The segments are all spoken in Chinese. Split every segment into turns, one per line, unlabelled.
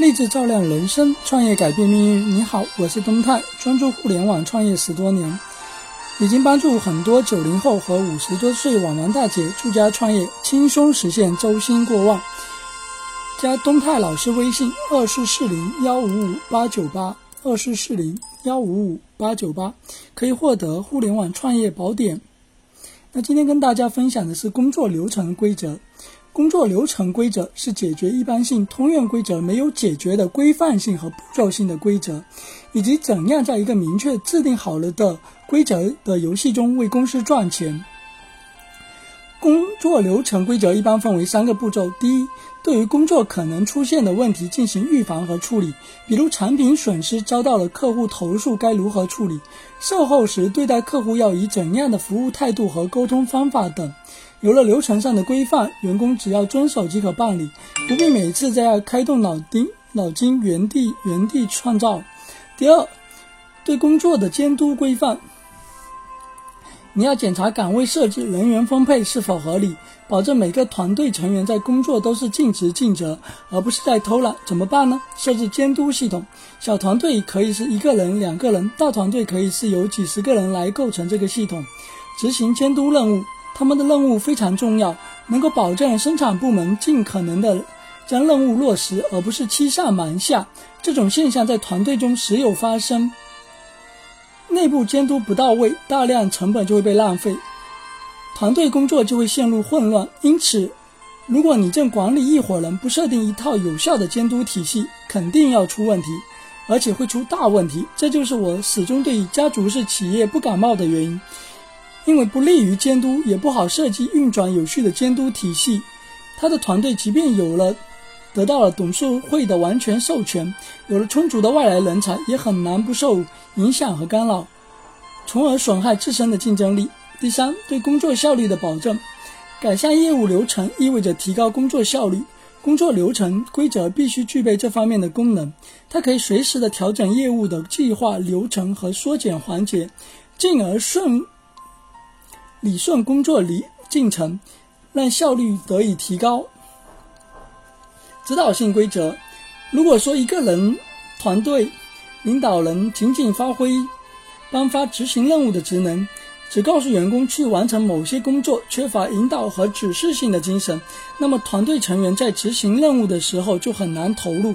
励志照亮人生，创业改变命运。你好，我是东泰，专注互联网创业十多年，已经帮助很多九零后和五十多岁网王大姐住家创业，轻松实现周薪过万。加东泰老师微信：二四四零幺五五八九八，二四四零幺五五八九八，可以获得互联网创业宝典。那今天跟大家分享的是工作流程规则。工作流程规则是解决一般性通用规则没有解决的规范性和步骤性的规则，以及怎样在一个明确制定好了的规则的游戏中为公司赚钱。工作流程规则一般分为三个步骤：第一，对于工作可能出现的问题进行预防和处理，比如产品损失遭到了客户投诉该如何处理，售后时对待客户要以怎样的服务态度和沟通方法等。有了流程上的规范，员工只要遵守即可办理，不必每次都要开动脑筋，脑筋原地原地创造。第二，对工作的监督规范，你要检查岗位设置、人员分配是否合理，保证每个团队成员在工作都是尽职尽责，而不是在偷懒。怎么办呢？设置监督系统，小团队可以是一个人、两个人，大团队可以是由几十个人来构成这个系统，执行监督任务。他们的任务非常重要，能够保证生产部门尽可能的将任务落实，而不是欺上瞒下。这种现象在团队中时有发生。内部监督不到位，大量成本就会被浪费，团队工作就会陷入混乱。因此，如果你正管理一伙人，不设定一套有效的监督体系，肯定要出问题，而且会出大问题。这就是我始终对家族式企业不感冒的原因。因为不利于监督，也不好设计运转有序的监督体系。他的团队即便有了得到了董事会的完全授权，有了充足的外来人才，也很难不受影响和干扰，从而损害自身的竞争力。第三，对工作效率的保证，改善业务流程意味着提高工作效率。工作流程规则必须具备这方面的功能，它可以随时的调整业务的计划流程和缩减环节，进而顺。理顺工作理进程，让效率得以提高。指导性规则：如果说一个人团队领导人仅仅发挥颁发执行任务的职能，只告诉员工去完成某些工作，缺乏引导和指示性的精神，那么团队成员在执行任务的时候就很难投入。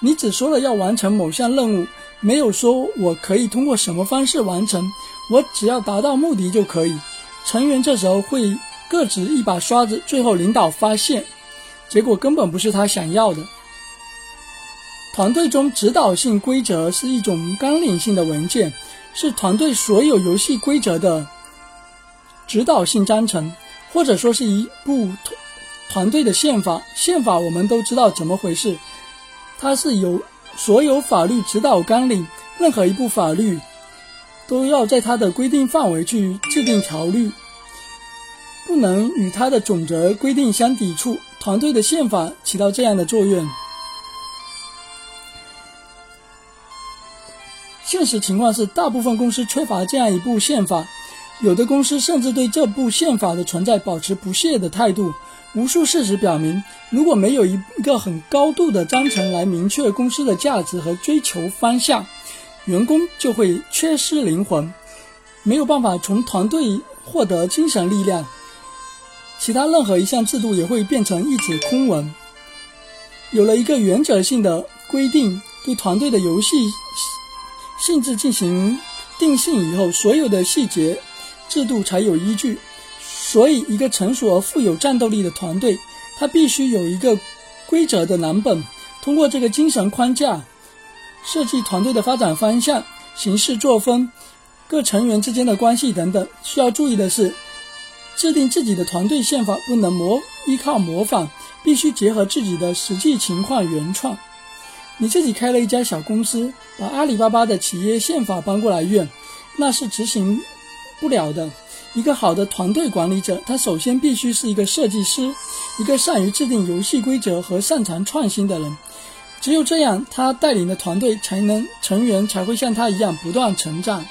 你只说了要完成某项任务，没有说我可以通过什么方式完成，我只要达到目的就可以。成员这时候会各执一把刷子，最后领导发现，结果根本不是他想要的。团队中指导性规则是一种纲领性的文件，是团队所有游戏规则的指导性章程，或者说是一部团团队的宪法。宪法我们都知道怎么回事，它是由所有法律指导纲领，任何一部法律。都要在它的规定范围去制定条律，不能与它的总则规定相抵触。团队的宪法起到这样的作用。现实情况是，大部分公司缺乏这样一部宪法，有的公司甚至对这部宪法的存在保持不屑的态度。无数事实表明，如果没有一个很高度的章程来明确公司的价值和追求方向。员工就会缺失灵魂，没有办法从团队获得精神力量。其他任何一项制度也会变成一纸空文。有了一个原则性的规定，对团队的游戏性质进行定性以后，所有的细节制度才有依据。所以，一个成熟而富有战斗力的团队，它必须有一个规则的蓝本。通过这个精神框架。设计团队的发展方向、行事作风、各成员之间的关系等等。需要注意的是，制定自己的团队宪法不能模依靠模仿，必须结合自己的实际情况原创。你自己开了一家小公司，把阿里巴巴的企业宪法搬过来用，那是执行不了的。一个好的团队管理者，他首先必须是一个设计师，一个善于制定游戏规则和擅长创新的人。只有这样，他带领的团队才能成员才会像他一样不断成长。